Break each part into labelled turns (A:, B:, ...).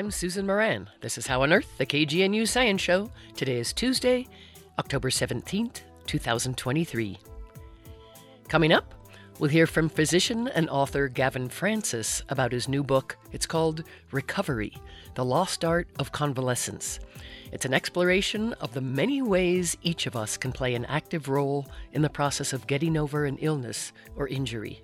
A: I'm Susan Moran. This is How on Earth, the KGNU Science Show. Today is Tuesday, October 17th, 2023. Coming up, we'll hear from physician and author Gavin Francis about his new book. It's called Recovery The Lost Art of Convalescence. It's an exploration of the many ways each of us can play an active role in the process of getting over an illness or injury.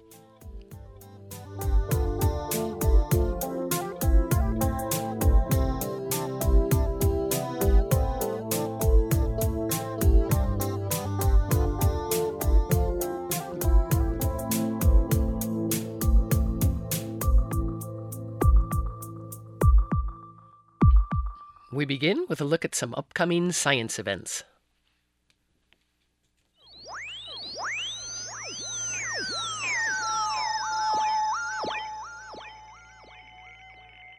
A: We begin with a look at some upcoming science events.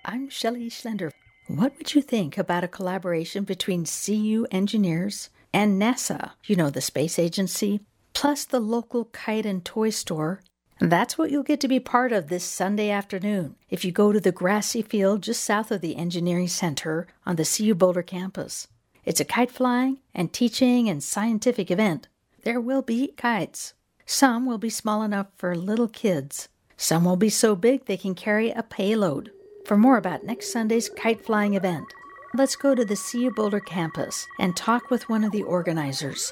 B: I'm Shelley Schlender. What would you think about a collaboration between CU engineers and NASA, you know, the space agency, plus the local kite and toy store? That's what you'll get to be part of this Sunday afternoon if you go to the grassy field just south of the Engineering Center on the CU Boulder campus. It's a kite flying and teaching and scientific event. There will be kites. Some will be small enough for little kids. Some will be so big they can carry a payload. For more about next Sunday's kite flying event, let's go to the CU Boulder campus and talk with one of the organizers.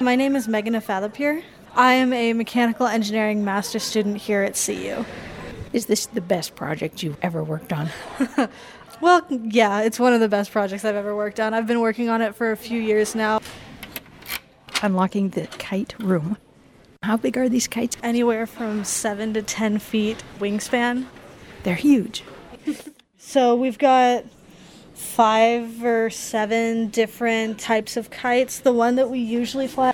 C: My name is Megan Afathapier. I am a mechanical engineering master student here at CU.
B: Is this the best project you've ever worked on?
C: well, yeah, it's one of the best projects I've ever worked on. I've been working on it for a few years now.
B: Unlocking the kite room. How big are these kites?
C: Anywhere from 7 to 10 feet wingspan.
B: They're huge.
C: so we've got five or seven different types of kites. The one that we usually fly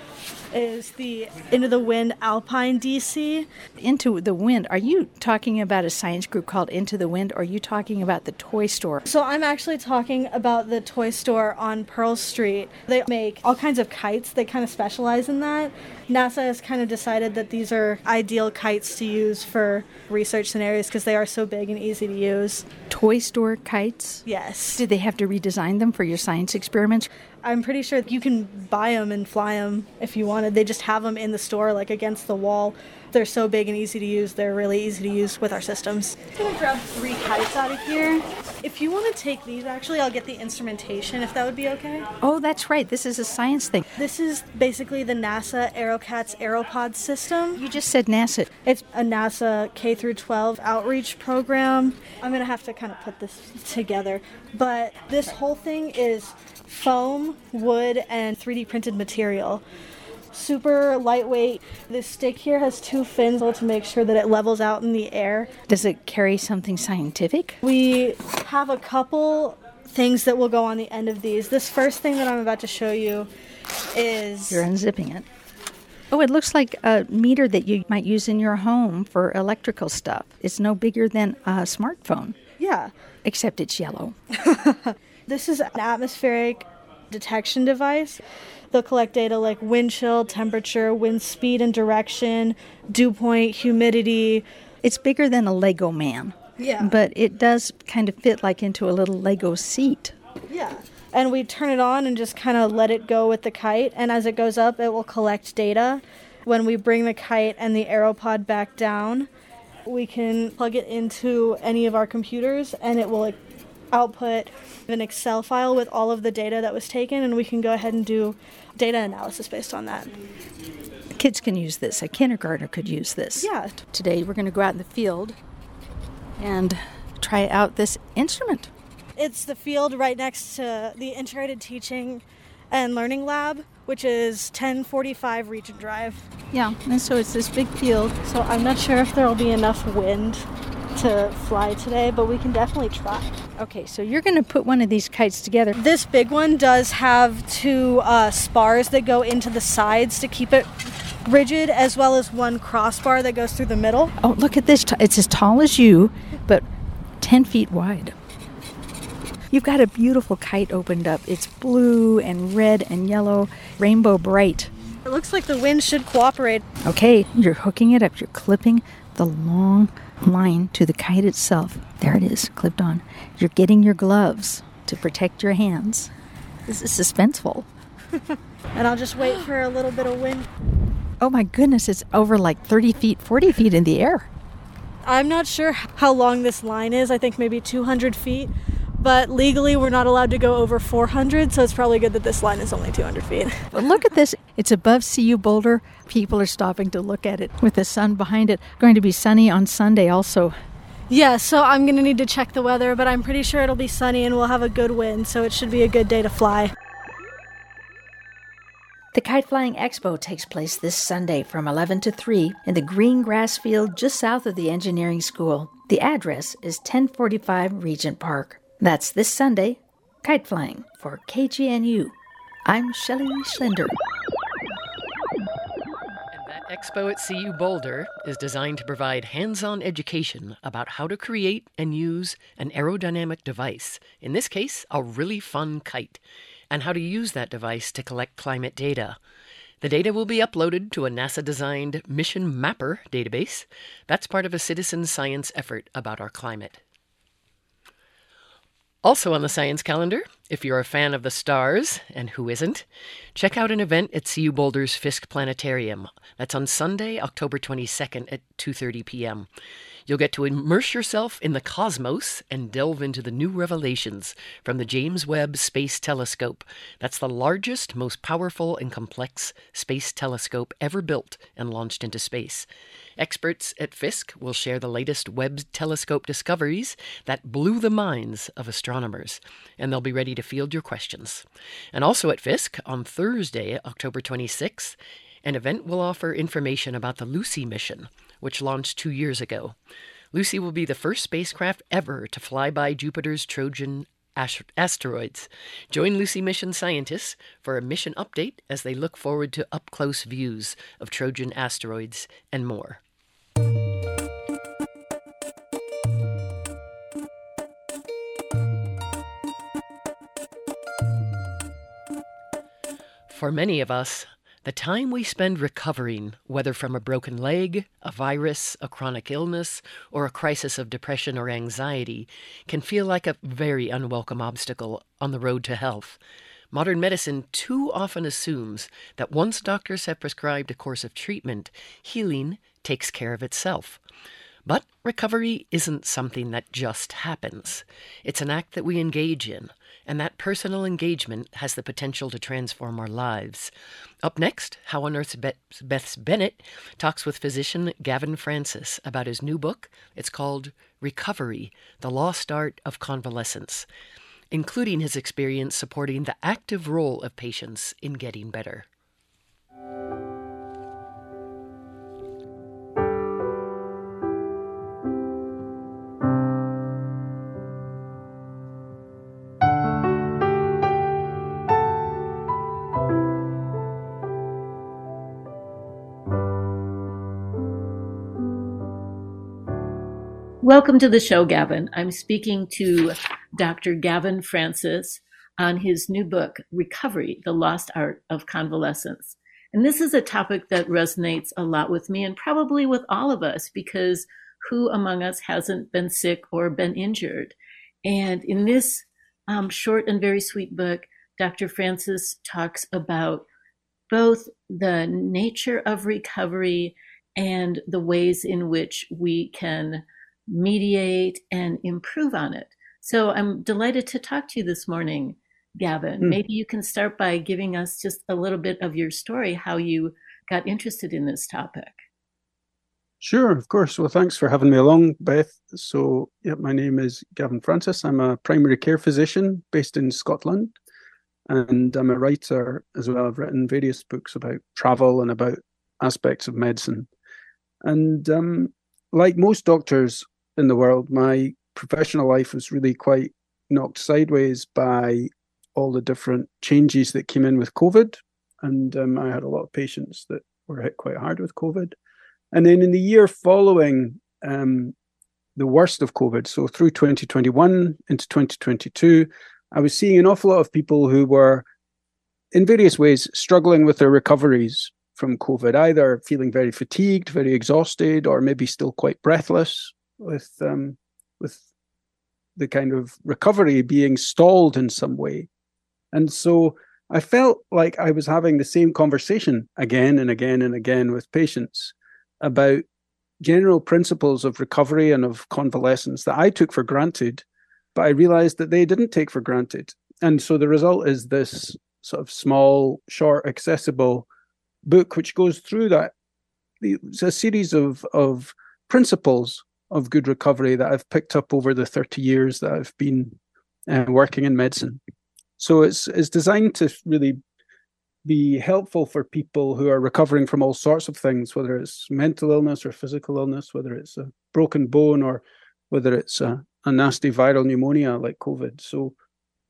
C: is the Into the Wind Alpine DC.
B: Into the Wind. Are you talking about a science group called Into the Wind, or are you talking about the toy store?
C: So I'm actually talking about the toy store on Pearl Street. They make all kinds of kites. They kind of specialize in that. NASA has kind of decided that these are ideal kites to use for research scenarios because they are so big and easy to use.
B: Toy store kites?
C: Yes.
B: Did they have to redesign them for your science experiments?
C: I'm pretty sure you can buy them and fly them if you wanted. They just have them in the store, like against the wall. They're so big and easy to use. They're really easy to use with our systems. I'm gonna grab three kites out of here. If you want to take these, actually, I'll get the instrumentation if that would be okay.
B: Oh, that's right. This is a science thing.
C: This is basically the NASA AEROKATS Aeropod system.
B: You just said NASA.
C: It's a NASA K through 12 outreach program. I'm gonna have to kind of put this together, but this whole thing is foam, wood, and 3D printed material. Super lightweight. This stick here has two fins to make sure that it levels out in the air.
B: Does it carry something scientific?
C: We have a couple things that will go on the end of these. This first thing that I'm about to show you is.
B: You're unzipping it. Oh, it looks like a meter that you might use in your home for electrical stuff. It's no bigger than a smartphone.
C: Yeah.
B: Except it's yellow.
C: This is an atmospheric detection device. They'll collect data like wind chill, temperature, wind speed and direction, dew point, humidity.
B: It's bigger than a Lego man.
C: Yeah.
B: But it does kind of fit like into a little Lego seat.
C: Yeah. And we turn it on and just kind of let it go with the kite. And as it goes up, it will collect data. When we bring the kite and the aeropod back down, we can plug it into any of our computers and it will output an Excel file with all of the data that was taken, and we can go ahead and do data analysis based on that.
B: Kids can use this. A kindergartner could use this.
C: Yeah.
B: Today we're going to go out in the field and try out this instrument.
C: It's the field right next to the Integrated Teaching and Learning Lab, which is 1045 Regent Drive.
B: Yeah, and so it's this big field.
C: So I'm not sure if there will be enough wind to fly today, but we can definitely try.
B: Okay, so you're going to put one of these kites together.
C: This big one does have two uh, spars that go into the sides to keep it rigid, as well as one crossbar that goes through the middle.
B: Oh, look at this. It's as tall as you, but 10 feet wide. You've got a beautiful kite opened up. It's blue and red and yellow, rainbow bright.
C: It looks like the wind should cooperate.
B: Okay, you're hooking it up, you're clipping the long line to the kite itself. There it is, clipped on. You're getting your gloves to protect your hands. This is suspenseful.
C: and I'll just wait for a little bit of wind.
B: Oh my goodness, it's over like 30 feet, 40 feet in the air.
C: I'm not sure how long this line is. I think maybe 200 feet. But legally, we're not allowed to go over 400, so it's probably good that this line is only 200 feet.
B: But look at this. It's above CU Boulder. People are stopping to look at it with the sun behind it. Going to be sunny on Sunday also.
C: Yeah, so I'm going to need to check the weather, but I'm pretty sure it'll be sunny and we'll have a good wind, so it should be a good day to fly.
B: The Kite Flying Expo takes place this Sunday from 11 to 3 in the green grass field just south of the engineering school. The address is 1045 Regent Park. That's this Sunday, kite flying for KGNU. I'm Shelley Schlender.
A: Expo at CU Boulder is designed to provide hands on education about how to create and use an aerodynamic device, in this case, a really fun kite and how to use that device to collect climate data. The data will be uploaded to a NASA designed Mission Mapper database. That's part of a citizen science effort about our climate. Also on the science calendar, if you're a fan of the stars, and who isn't, check out an event at CU Boulder's Fiske Planetarium. That's on Sunday, October 22nd at 2:30 p.m. You'll get to immerse yourself in the cosmos and delve into the new revelations from the James Webb Space Telescope. That's the largest, most powerful, and complex space telescope ever built and launched into space. Experts at Fiske will share the latest Webb telescope discoveries that blew the minds of astronomers, and they'll be ready to field your questions. And also at Fiske on Thursday, October 26th, an event will offer information about the Lucy mission, which launched two years ago. Lucy will be the first spacecraft ever to fly by Jupiter's Trojan asteroids. Join Lucy mission scientists for a mission update as they look forward to up close views of Trojan asteroids and more. For many of us, the time we spend recovering, whether from a broken leg, a virus, a chronic illness, or a crisis of depression or anxiety, can feel like a very unwelcome obstacle on the road to health. Modern medicine too often assumes that once doctors have prescribed a course of treatment, healing takes care of itself. But recovery isn't something that just happens. It's an act that we engage in, and that personal engagement has the potential to transform our lives. Up next, How on Earth's Beth Bennett talks with physician Gavin Francis about his new book. It's called Recovery The Lost Art of Convalescence, including his experience supporting the active role of patients in getting better.
D: Welcome to the show, Gavin. I'm speaking to Dr. Gavin Francis on his new book, Recovery The Lost Art of Convalescence. And this is a topic that resonates a lot with me and probably with all of us because who among us hasn't been sick or been injured? And in this um, short and very sweet book, Dr. Francis talks about both the nature of recovery and the ways in which we can mediate, and improve on it. So I'm delighted to talk to you this morning, Gavin. Mm. Maybe you can start by giving us just a little bit of your story, how you got interested in this topic.
E: Sure, of course. Well, thanks for having me along, Beth. So, yeah, my name is Gavin Francis. I'm a primary care physician based in Scotland, and I'm a writer as well. I've written various books about travel and about aspects of medicine. And um, like most doctors, in the world, my professional life was really quite knocked sideways by all the different changes that came in with COVID. And um, I had a lot of patients that were hit quite hard with COVID. And then in the year following um, the worst of COVID, so through 2021 into 2022, I was seeing an awful lot of people who were, in various ways, struggling with their recoveries from COVID, either feeling very fatigued, very exhausted, or maybe still quite breathless with um, with the kind of recovery being stalled in some way. And so I felt like I was having the same conversation again and again and again with patients about general principles of recovery and of convalescence that I took for granted, but I realized that they didn't take for granted. And so the result is this sort of small, short, accessible book which goes through that. It's a series of of principles of good recovery that I've picked up over the 30 years that I've been uh, working in medicine. So it's it's designed to really be helpful for people who are recovering from all sorts of things, whether it's mental illness or physical illness, whether it's a broken bone or whether it's a, a nasty viral pneumonia like COVID. So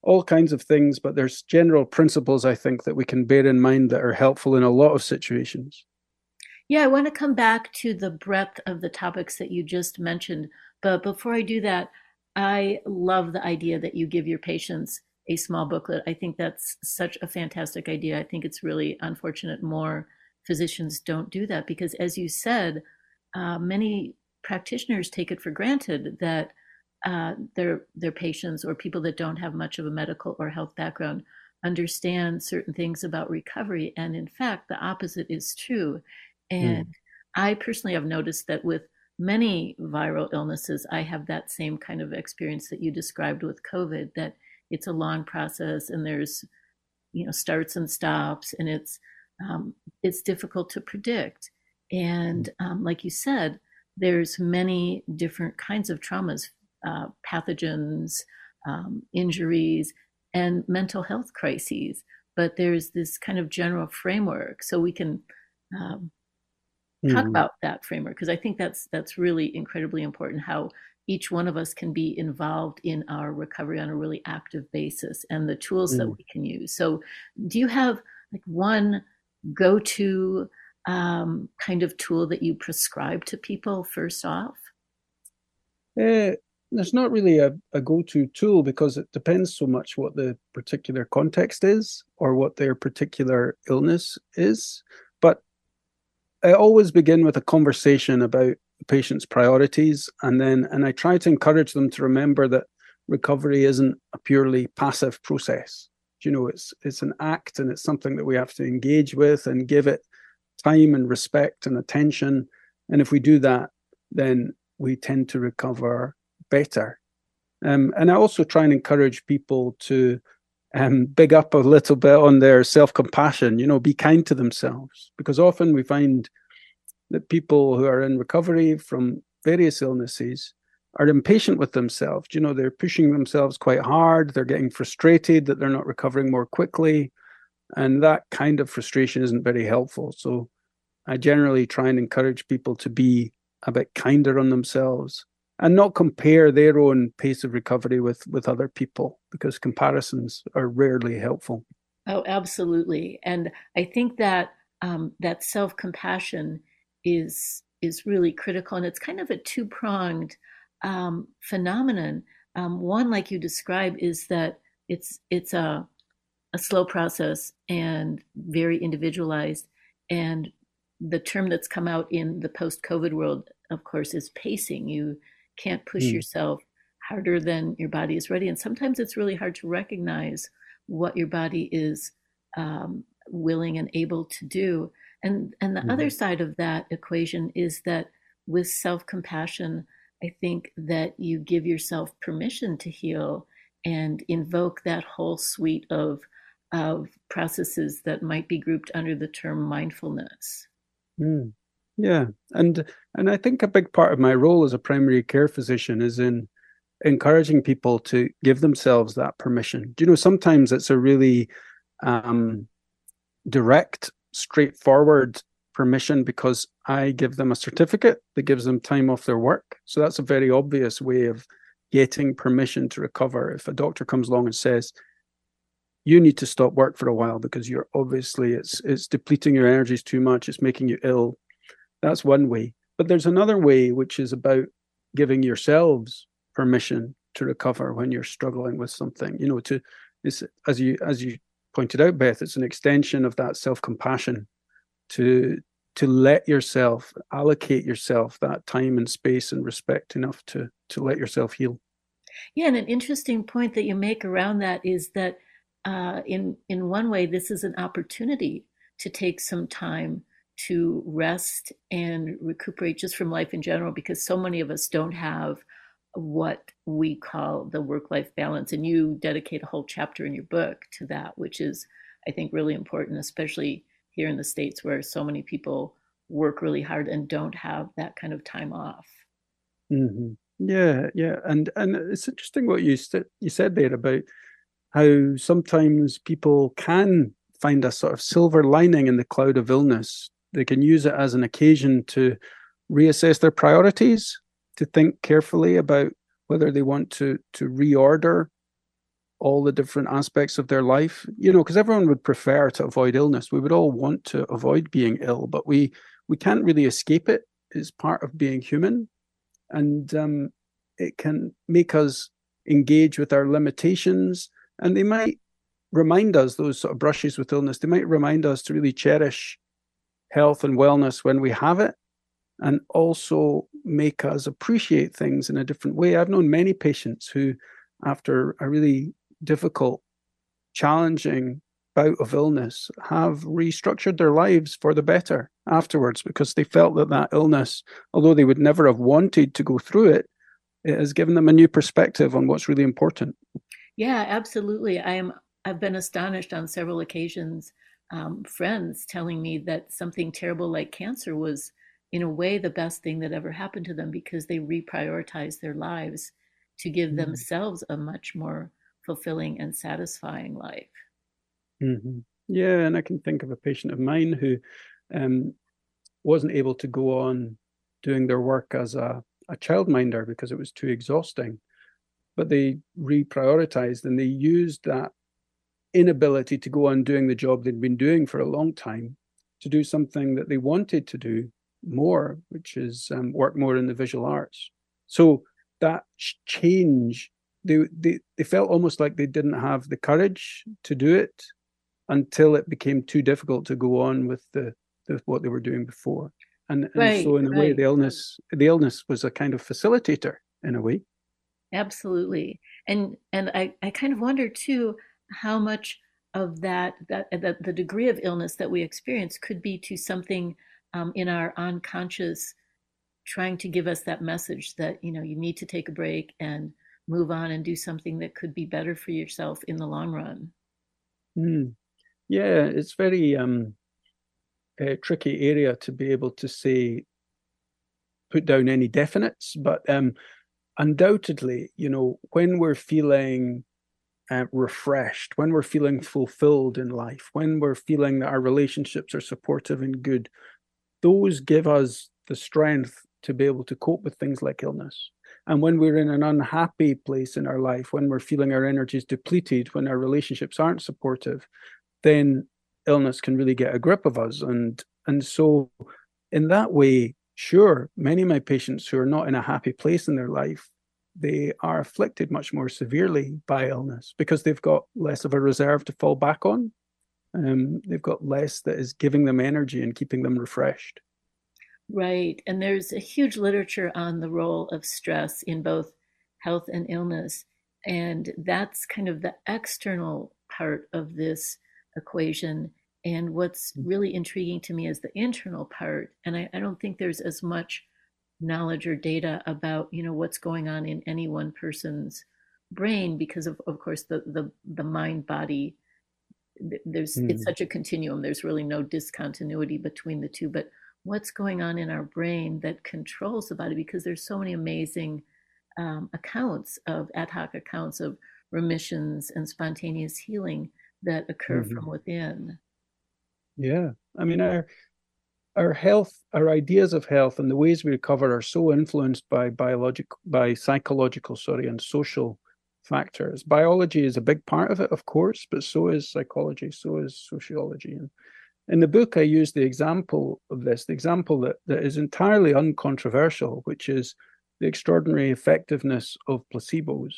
E: all kinds of things, but there's general principles I think that we can bear in mind that are helpful in a lot of situations.
D: Yeah, I want to come back to the breadth of the topics that you just mentioned. But before I do that, I love the idea that you give your patients a small booklet. I think that's such a fantastic idea. I think it's really unfortunate more physicians don't do that because, as you said, uh, many practitioners take it for granted that uh, their their patients or people that don't have much of a medical or health background understand certain things about recovery, and in fact, the opposite is true. And mm. I personally have noticed that with many viral illnesses, I have that same kind of experience that you described with COVID. That it's a long process and there's you know starts and stops and it's um, it's difficult to predict and um, like you said there's many different kinds of traumas uh, pathogens um, injuries and mental health crises but there's this kind of general framework so we can um, talk mm. about that framework because i think that's that's really incredibly important how each one of us can be involved in our recovery on a really active basis and the tools mm. that we can use. So, do you have like one go to um, kind of tool that you prescribe to people first off?
E: Uh, there's not really a, a go to tool because it depends so much what the particular context is or what their particular illness is. I always begin with a conversation about the patient's priorities and then and i try to encourage them to remember that recovery isn't a purely passive process. You know it's it's an act and it's something that we have to engage with and give it time and respect and attention. And if we do that then we tend to recover better. Um, and i also try and encourage people to um, big up a little bit on their self-compassion you know be kind to themselves because often we find that people who are in recovery from various illnesses are impatient with themselves. You know, they're pushing themselves quite hard. They're getting frustrated that they're not recovering more quickly. And that kind of frustration isn't very helpful. So I generally try and encourage people to be a bit kinder on themselves and not compare their own pace of recovery with with other people because comparisons are rarely helpful.
D: Oh, absolutely. And I think that um, that self compassion is is really critical, and it's kind of a two pronged um, phenomenon. Um, one, like you describe, is that it's it's a a slow process and very individualized. And the term that's come out in the post COVID world, of course, is pacing. You can't push mm. yourself harder than your body is ready, and sometimes it's really hard to recognize what your body is um, willing and able to do. And and the mm-hmm. other side of that equation is that with self-compassion, I think that you give yourself permission to heal and invoke that whole suite of of processes that might be grouped under the term mindfulness.
E: Mm. Yeah, and and I think a big part of my role as a primary care physician is in encouraging people to give themselves that permission. Do you know sometimes it's a really um, direct straightforward permission because I give them a certificate that gives them time off their work. So that's a very obvious way of getting permission to recover. If a doctor comes along and says, you need to stop work for a while because you're obviously it's it's depleting your energies too much, it's making you ill. That's one way. But there's another way which is about giving yourselves permission to recover when you're struggling with something. You know, to is as you as you pointed out, Beth, it's an extension of that self compassion to to let yourself allocate yourself that time and space and respect enough to to let yourself heal.
D: Yeah, and an interesting point that you make around that is that uh, in in one way, this is an opportunity to take some time to rest and recuperate just from life in general, because so many of us don't have what we call the work life balance, and you dedicate a whole chapter in your book to that, which is, I think, really important, especially here in the states where so many people work really hard and don't have that kind of time off.
E: Mm-hmm. Yeah, yeah, and and it's interesting what you you said there about how sometimes people can find a sort of silver lining in the cloud of illness. They can use it as an occasion to reassess their priorities, to think carefully about whether they want to to reorder all the different aspects of their life. You know, because everyone would prefer to avoid illness. We would all want to avoid being ill, but we we can't really escape it. It's part of being human and um, it can make us engage with our limitations and they might remind us those sort of brushes with illness they might remind us to really cherish health and wellness when we have it and also make us appreciate things in a different way i've known many patients who after a really difficult challenging bout of illness have restructured their lives for the better afterwards because they felt that that illness, although they would never have wanted to go through it, it has given them a new perspective on what's really important.
D: Yeah, absolutely. I am. I've been astonished on several occasions. Um, friends telling me that something terrible like cancer was, in a way, the best thing that ever happened to them because they reprioritized their lives to give mm-hmm. themselves a much more fulfilling and satisfying life.
E: Mm-hmm. Yeah, and I can think of a patient of mine who um, wasn't able to go on doing their work as a, a childminder because it was too exhausting. But they reprioritized and they used that inability to go on doing the job they'd been doing for a long time to do something that they wanted to do more, which is um, work more in the visual arts. So that change, they, they they felt almost like they didn't have the courage to do it until it became too difficult to go on with the, the what they were doing before. And, and right, so in a right. way the illness the illness was a kind of facilitator in a way.
D: Absolutely. And and I, I kind of wonder too how much of that that, that the degree of illness that we experience could be to something um, in our unconscious trying to give us that message that you know you need to take a break and move on and do something that could be better for yourself in the long run.
E: Mm. Yeah, it's very um, a tricky area to be able to say, put down any definites, but um, undoubtedly, you know, when we're feeling uh, refreshed, when we're feeling fulfilled in life, when we're feeling that our relationships are supportive and good, those give us the strength to be able to cope with things like illness. And when we're in an unhappy place in our life, when we're feeling our energies depleted, when our relationships aren't supportive, then illness can really get a grip of us. And and so in that way, sure, many of my patients who are not in a happy place in their life, they are afflicted much more severely by illness because they've got less of a reserve to fall back on. Um, they've got less that is giving them energy and keeping them refreshed.
D: Right. And there's a huge literature on the role of stress in both health and illness. And that's kind of the external part of this equation. And what's mm. really intriguing to me is the internal part. And I, I don't think there's as much knowledge or data about, you know, what's going on in any one person's brain because of, of course, the, the, the mind body there's mm. it's such a continuum there's really no discontinuity between the two but what's going on in our brain that controls the body because there's so many amazing um, accounts of ad hoc accounts of remissions and spontaneous healing that occur mm-hmm. from within.
E: Yeah. I mean, our our health, our ideas of health and the ways we recover are so influenced by biological, by psychological, sorry, and social factors. Biology is a big part of it, of course, but so is psychology, so is sociology. And in the book, I use the example of this, the example that, that is entirely uncontroversial, which is the extraordinary effectiveness of placebos.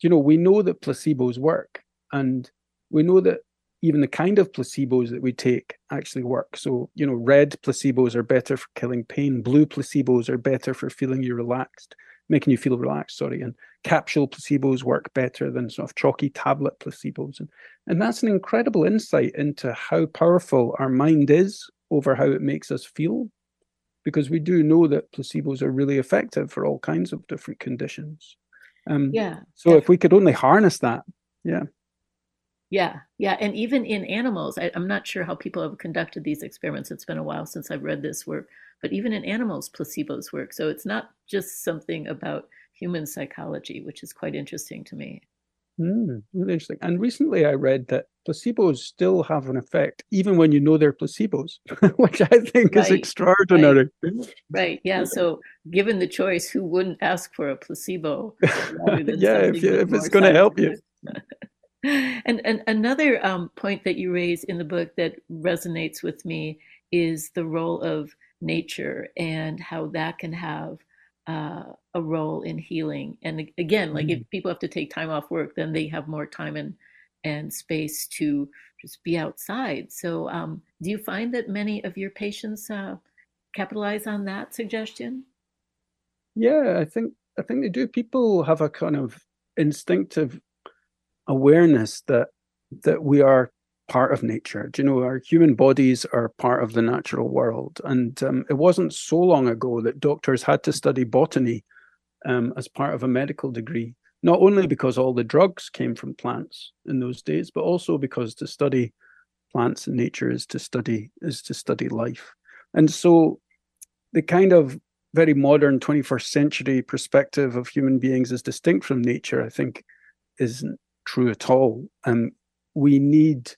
E: You know, we know that placebos work, and we know that even the kind of placebos that we take actually work. So, you know, red placebos are better for killing pain, blue placebos are better for feeling you relaxed, making you feel relaxed, sorry, and capsule placebos work better than sort of chalky tablet placebos. And, and that's an incredible insight into how powerful our mind is over how it makes us feel, because we do know that placebos are really effective for all kinds of different conditions. Um,
D: yeah.
E: So definitely. if we could only harness that, yeah.
D: Yeah, yeah, and even in animals, I, am not sure how people have conducted these experiments. It's been a while since I've read this work, but even in animals, placebos work. So it's not just something about human psychology, which is quite interesting to me.
E: Mm, really interesting. And recently, I read that placebos still have an effect even when you know they're placebos, which I think right, is extraordinary.
D: Right. right. Yeah. So, given the choice, who wouldn't ask for a placebo?
E: yeah, if, you, if it's going to help you.
D: and, and another um, point that you raise in the book that resonates with me is the role of nature and how that can have uh, a role in healing. And again, like mm-hmm. if people have to take time off work, then they have more time and and space to just be outside. So, um, do you find that many of your patients uh, capitalize on that suggestion?
E: Yeah, I think I think they do. People have a kind of instinctive awareness that that we are part of nature. Do you know, our human bodies are part of the natural world. And um, it wasn't so long ago that doctors had to study botany um, as part of a medical degree, not only because all the drugs came from plants in those days, but also because to study plants and nature is to study is to study life. And so the kind of very modern 21st century perspective of human beings as distinct from nature, I think, isn't true at all. Um, we need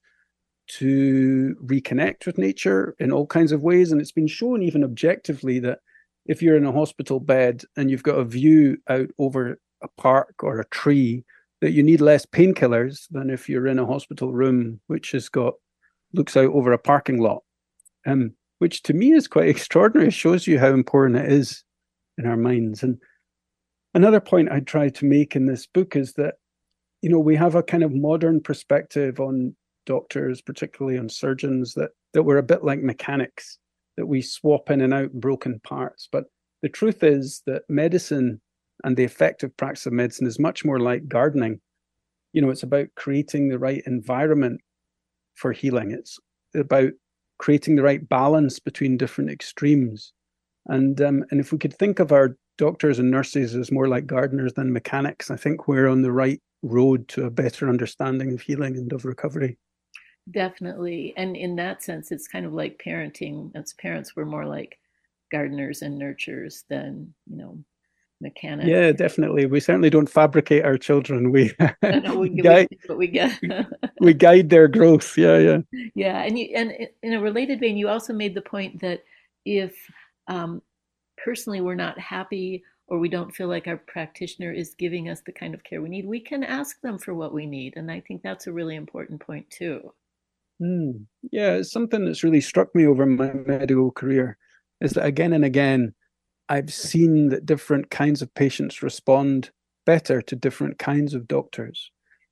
E: to reconnect with nature in all kinds of ways. And it's been shown even objectively that if you're in a hospital bed and you've got a view out over a park or a tree, that you need less painkillers than if you're in a hospital room which has got looks out over a parking lot. Um, which to me is quite extraordinary. It shows you how important it is in our minds. And another point I try to make in this book is that you know, we have a kind of modern perspective on doctors, particularly on surgeons, that that we're a bit like mechanics, that we swap in and out broken parts. But the truth is that medicine and the effective practice of medicine is much more like gardening. You know, it's about creating the right environment for healing. It's about creating the right balance between different extremes. And um, and if we could think of our doctors and nurses as more like gardeners than mechanics, I think we're on the right road to a better understanding of healing and of recovery.
D: Definitely. And in that sense, it's kind of like parenting. As parents, we're more like gardeners and nurturers than, you know, mechanics.
E: Yeah, definitely. We certainly don't fabricate our children. We,
D: no, we guide, what we get.
E: we guide their growth. Yeah, yeah.
D: Yeah. And you, and in a related vein, you also made the point that if um, personally we're not happy or we don't feel like our practitioner is giving us the kind of care we need, we can ask them for what we need. And I think that's a really important point, too.
E: Mm, yeah, it's something that's really struck me over my medical career is that again and again, I've seen that different kinds of patients respond better to different kinds of doctors.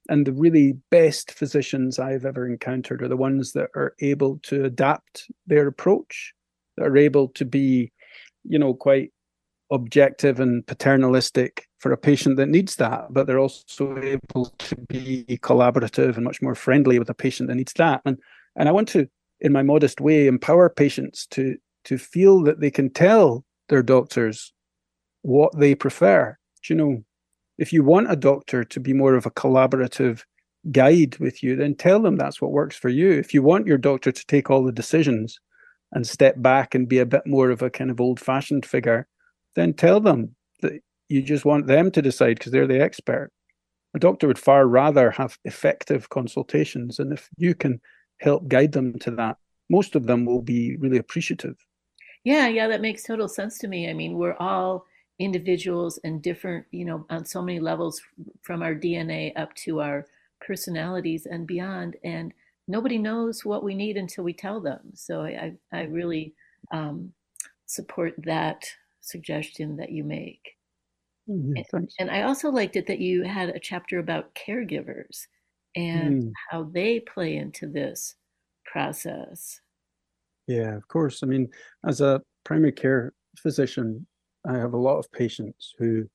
E: And the really best physicians I've ever encountered are the ones that are able to adapt their approach, that are able to be, you know, quite objective and paternalistic for a patient that needs that, but they're also able to be collaborative and much more friendly with a patient that needs that. And and I want to, in my modest way, empower patients to to feel that they can tell their doctors what they prefer. Do you know, if you want a doctor to be more of a collaborative guide with you, then tell them that's what works for you. If you want your doctor to take all the decisions and step back and be a bit more of a kind of old fashioned figure, then tell them that you just want them to decide because they're the expert. A doctor would far rather have effective consultations. And if you can help guide them to that, most of them will be really appreciative.
D: Yeah, yeah, that makes total sense to me. I mean, we're all individuals and different, you know, on so many levels from our DNA up to our personalities and beyond. And nobody knows what we need until we tell them. So I, I really um, support that suggestion that you make.
E: Mm-hmm,
D: and, and I also liked it that you had a chapter about caregivers and mm. how they play into this process.
E: Yeah, of course. I mean, as a primary care physician, I have a lot of patients who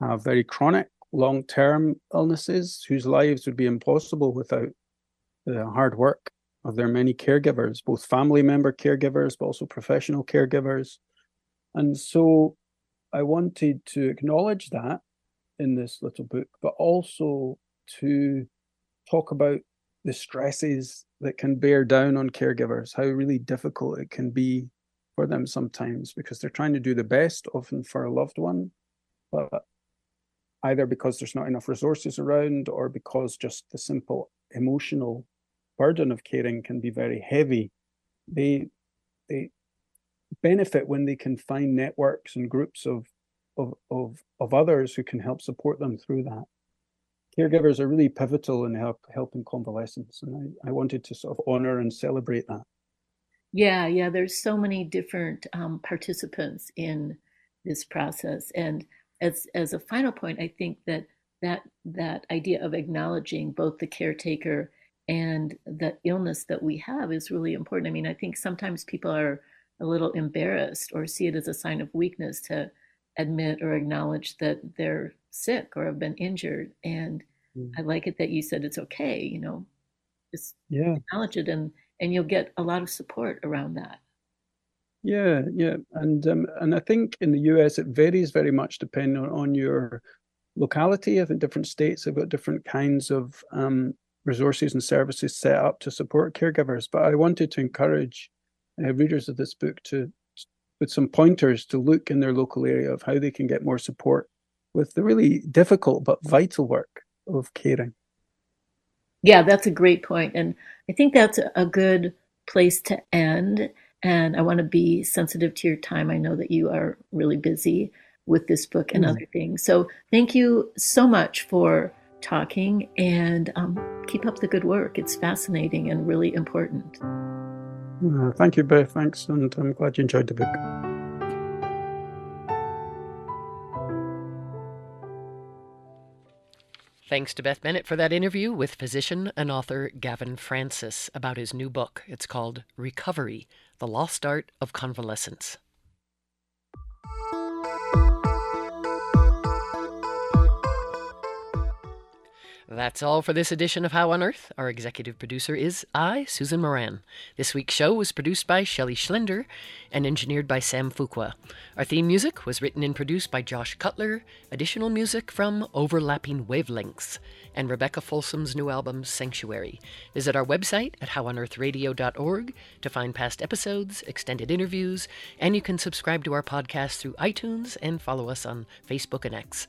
E: have very chronic, long term illnesses whose lives would be impossible without the hard work of their many caregivers, both family member caregivers, but also professional caregivers. And so I wanted to acknowledge that in this little book, but also to talk about the stresses that can bear down on caregivers, how really difficult it can be for them sometimes because they're trying to do the best often for a loved one, but either because there's not enough resources around or because just the simple emotional burden of caring can be very heavy. They they benefit when they can find networks and groups of of of, of others who can help support them through that caregivers are really pivotal in help helping convalescence, and I, I wanted to sort of honor and celebrate that.
D: Yeah, yeah. There's so many different um, participants in this process, and as as a final point, I think that that that idea of acknowledging both the caretaker and the illness that we have is really important. I mean, I think sometimes people are a little embarrassed or see it as a sign of weakness to admit or acknowledge that they're sick or have been injured. And mm. I like it that you said it's okay, you know, just yeah. acknowledge it and, and you'll get a lot of support around that.
E: Yeah, yeah. And um, and I think in the US it varies very much depending on, on your locality. I think different states have got different kinds of um, resources and services set up to support caregivers. But I wanted to encourage uh, readers of this book to with some pointers to look in their local area of how they can get more support with the really difficult but vital work of caring.
D: Yeah, that's a great point. And I think that's a good place to end. And I want to be sensitive to your time. I know that you are really busy with this book and mm. other things. So thank you so much for talking and um, keep up the good work. It's fascinating and really important.
E: Uh, thank you, Beth. Thanks. And I'm glad you enjoyed the book.
A: Thanks to Beth Bennett for that interview with physician and author Gavin Francis about his new book. It's called Recovery The Lost Art of Convalescence. That's all for this edition of How on Earth. Our executive producer is I, Susan Moran. This week's show was produced by Shelley Schlender and engineered by Sam Fuqua. Our theme music was written and produced by Josh Cutler. Additional music from Overlapping Wavelengths and Rebecca Folsom's new album Sanctuary. Visit our website at howonearthradio.org to find past episodes, extended interviews, and you can subscribe to our podcast through iTunes and follow us on Facebook and X.